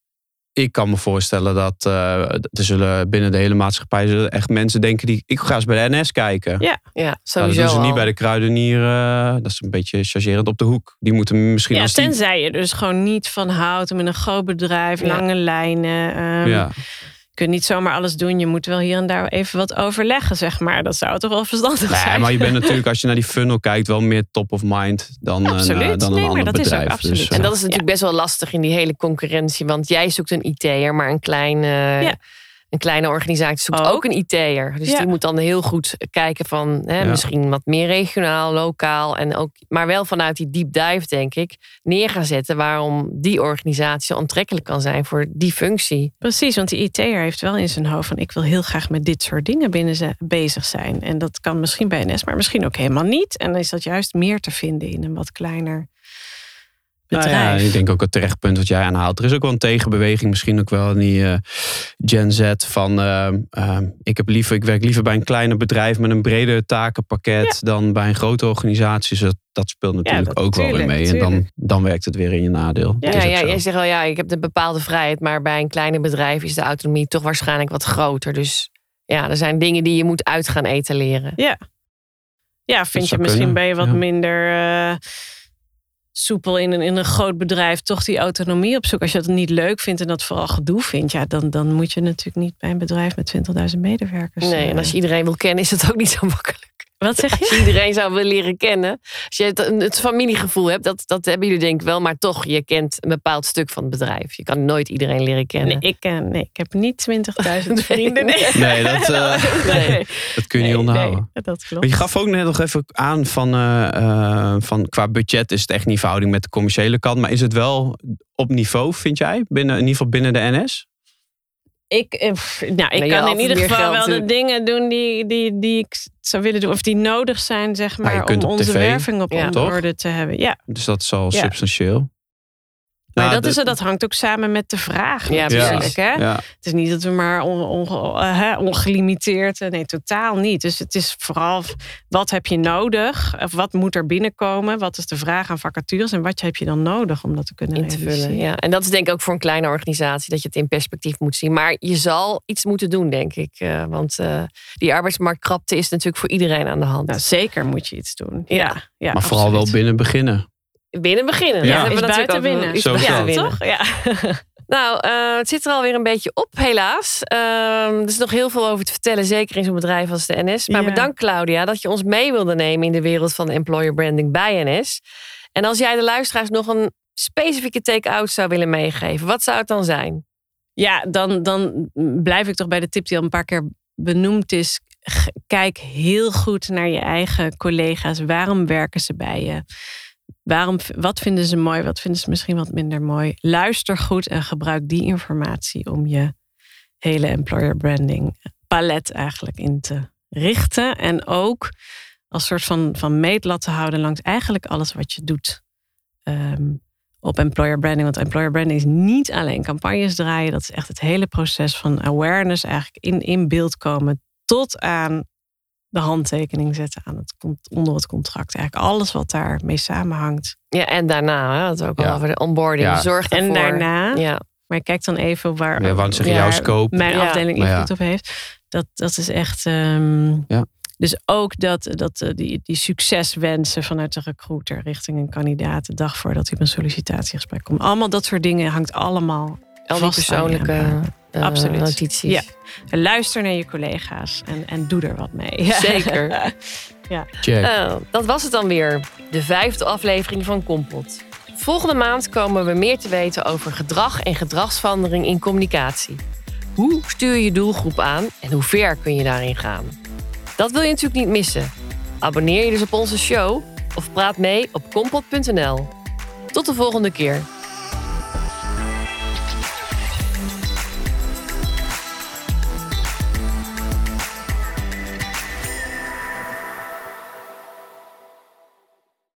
ik kan me voorstellen dat uh, er zullen binnen de hele maatschappij zullen echt mensen denken die. Ik ga eens bij de NS kijken. Ja. Ja, Nou, sowieso dat doen ze niet bij de kruidenier. uh, dat is een beetje chargerend op de hoek. Die moeten misschien ja, als die. tenzij je dus gewoon niet van houdt met een groot bedrijf, Ja. lange lijnen. ehm, Ja. Je kunt niet zomaar alles doen. Je moet wel hier en daar even wat overleggen, zeg maar. Dat zou toch wel verstandig Nee, zijn. maar je bent natuurlijk, als je naar die funnel kijkt, wel meer top of mind dan, een, Absoluut. eh, dan een Nee, ander dat is ook bedrijf. absoluut Dus, eh, En dat is natuurlijk best wel lastig in die hele concurrentie. Want jij zoekt een IT'er, maar een kleine, Ja. Een kleine organisatie zoekt Ook. ook, een IT'er. Dus Ja. die moet dan heel goed kijken van hè, Ja. misschien wat meer regionaal, lokaal. En ook, maar wel vanuit die deep dive, denk ik, neer gaan zetten waarom die organisatie zo aantrekkelijk kan zijn voor die functie. Precies, want die IT'er heeft wel in zijn hoofd van... ik wil heel graag met dit soort dingen binnen ze bezig zijn. En dat kan misschien bij NS, maar misschien ook helemaal niet. En dan is dat juist meer te vinden in een wat kleiner Nou ja, ik denk ook het terechtpunt wat jij aanhaalt. Er is ook wel een tegenbeweging, misschien ook wel in die eh, Gen Z van eh, eh, ik, heb liever, ik werk liever bij een kleiner bedrijf met een breder takenpakket dan bij een grote organisatie. Dus dat, dat speelt natuurlijk dat ook wel weer tuurlijk, mee. En dan, dan werkt het weer in je nadeel. Ja, is Ja, jij zegt wel, ja, ik heb een bepaalde vrijheid, maar bij een kleiner bedrijf is de autonomie toch waarschijnlijk wat groter. Dus ja, er zijn dingen die je moet uit gaan etaleren. Ja, ja vind je misschien kunnen, ben je wat ja. minder eh, soepel in een, in een groot bedrijf. Toch die autonomie op zoek. Als je dat niet leuk vindt en dat vooral gedoe vindt. Ja, dan, dan moet je natuurlijk niet bij een bedrijf met 20.000 medewerkers. Nee, en eh, als je iedereen wil kennen, is dat ook niet zo makkelijk. Wat zeg Als je? je iedereen zou willen leren kennen. Als je het, het familiegevoel hebt, dat, dat hebben jullie denk ik wel. Maar toch, je kent een bepaald stuk van het bedrijf. Je kan nooit iedereen leren kennen. Nee, ik, eh, nee, ik heb niet 20.000 vrienden. Nee. Nee, dat, eh, Nee. dat kun je niet Nee, onderhouden. nee, dat klopt. Maar je gaf ook net nog even aan van, eh, eh, van qua budget is het echt niet verhouding met de commerciële kant. Maar is het wel op niveau, vind jij? Binnen, in ieder geval binnen de NS? Ik, eh, pff, nou, ik kan in ieder geval wel de dingen doen die, die, die ik zou willen doen. Of die nodig zijn, zeg Maar je maar, om onze tv, werving op ja. orde te hebben. Ja, Dus dat is al Ja. substantieel. Maar dat, is, dat hangt ook samen met de vraag Ja, natuurlijk. precies. Hè? Ja. Het is niet dat we maar on, on- eh, hè, ongelimiteerd... eh, Nee, totaal niet. Dus het is vooral wat heb je nodig? Of wat moet er binnenkomen? Wat is de vraag aan vacatures? En wat heb je dan nodig om dat te kunnen in te vullen. realiseren? Ja. En dat is denk ik ook voor een kleine organisatie dat je het in perspectief moet zien. Maar je zal iets moeten doen, denk ik. Eh, want eh, die arbeidsmarktkrapte is natuurlijk voor iedereen aan de hand. Nou, zeker moet je iets doen. Ja. Ja, ja, Maar vooral wel binnen beginnen. Binnen beginnen. Ja. Dat hebben Is natuurlijk buiten ook- winnen. is buiten winnen. toch? Ja. Nou, eh, het zit er alweer een beetje op, helaas. Ehm, er is nog heel veel over te vertellen, zeker in zo'n bedrijf als de NS. Maar Ja. bedankt, Claudia, dat je ons mee wilde nemen in de wereld van employer branding bij NS. En als jij de luisteraars nog een specifieke take-out zou willen meegeven, wat zou het dan zijn? Ja, dan, dan blijf ik toch bij de tip die al een paar keer benoemd is. Kijk heel goed naar je eigen collega's. Waarom werken ze bij je? Waarom, wat vinden ze mooi? Wat vinden ze misschien wat minder mooi? Luister goed en gebruik die informatie om je hele employer branding palet eigenlijk in te richten. En ook als soort van, van meetlat te houden langs eigenlijk alles wat je doet. Ehm, op employer branding. Want employer branding is niet alleen campagnes draaien. Dat is echt het hele proces van awareness eigenlijk in, in beeld komen. Tot aan de handtekening zetten aan het, con- onder het contract. Eigenlijk alles wat daarmee samenhangt. Ja, en daarna, hè, dat ook al Ja. over de onboarding. Ja. Zorg En ervoor. daarna, Ja. maar kijk dan even waar, Ja, want zeg je Ja, jouw scope. mijn Ja. afdeling invloed op heeft. Dat, dat is echt. ehm, Ja. Dus ook dat, dat eh, die, die succeswensen vanuit de recruiter richting een kandidaat de dag voordat hij op een sollicitatiegesprek komt. Allemaal dat soort dingen hangt allemaal. Al die vast aan je persoonlijke eh, Absoluut. notities. Ja. Luister naar je collega's en, en doe er wat mee. Zeker. Check. Nou, dat was het dan weer. De vijfde aflevering van Kompot. Volgende maand komen we meer te weten over gedrag en gedragsverandering in communicatie. Hoe stuur je je doelgroep aan en hoe ver kun je daarin gaan? Dat wil je natuurlijk niet missen. Abonneer je dus op onze show of praat mee op kompot.nl. Tot de volgende keer.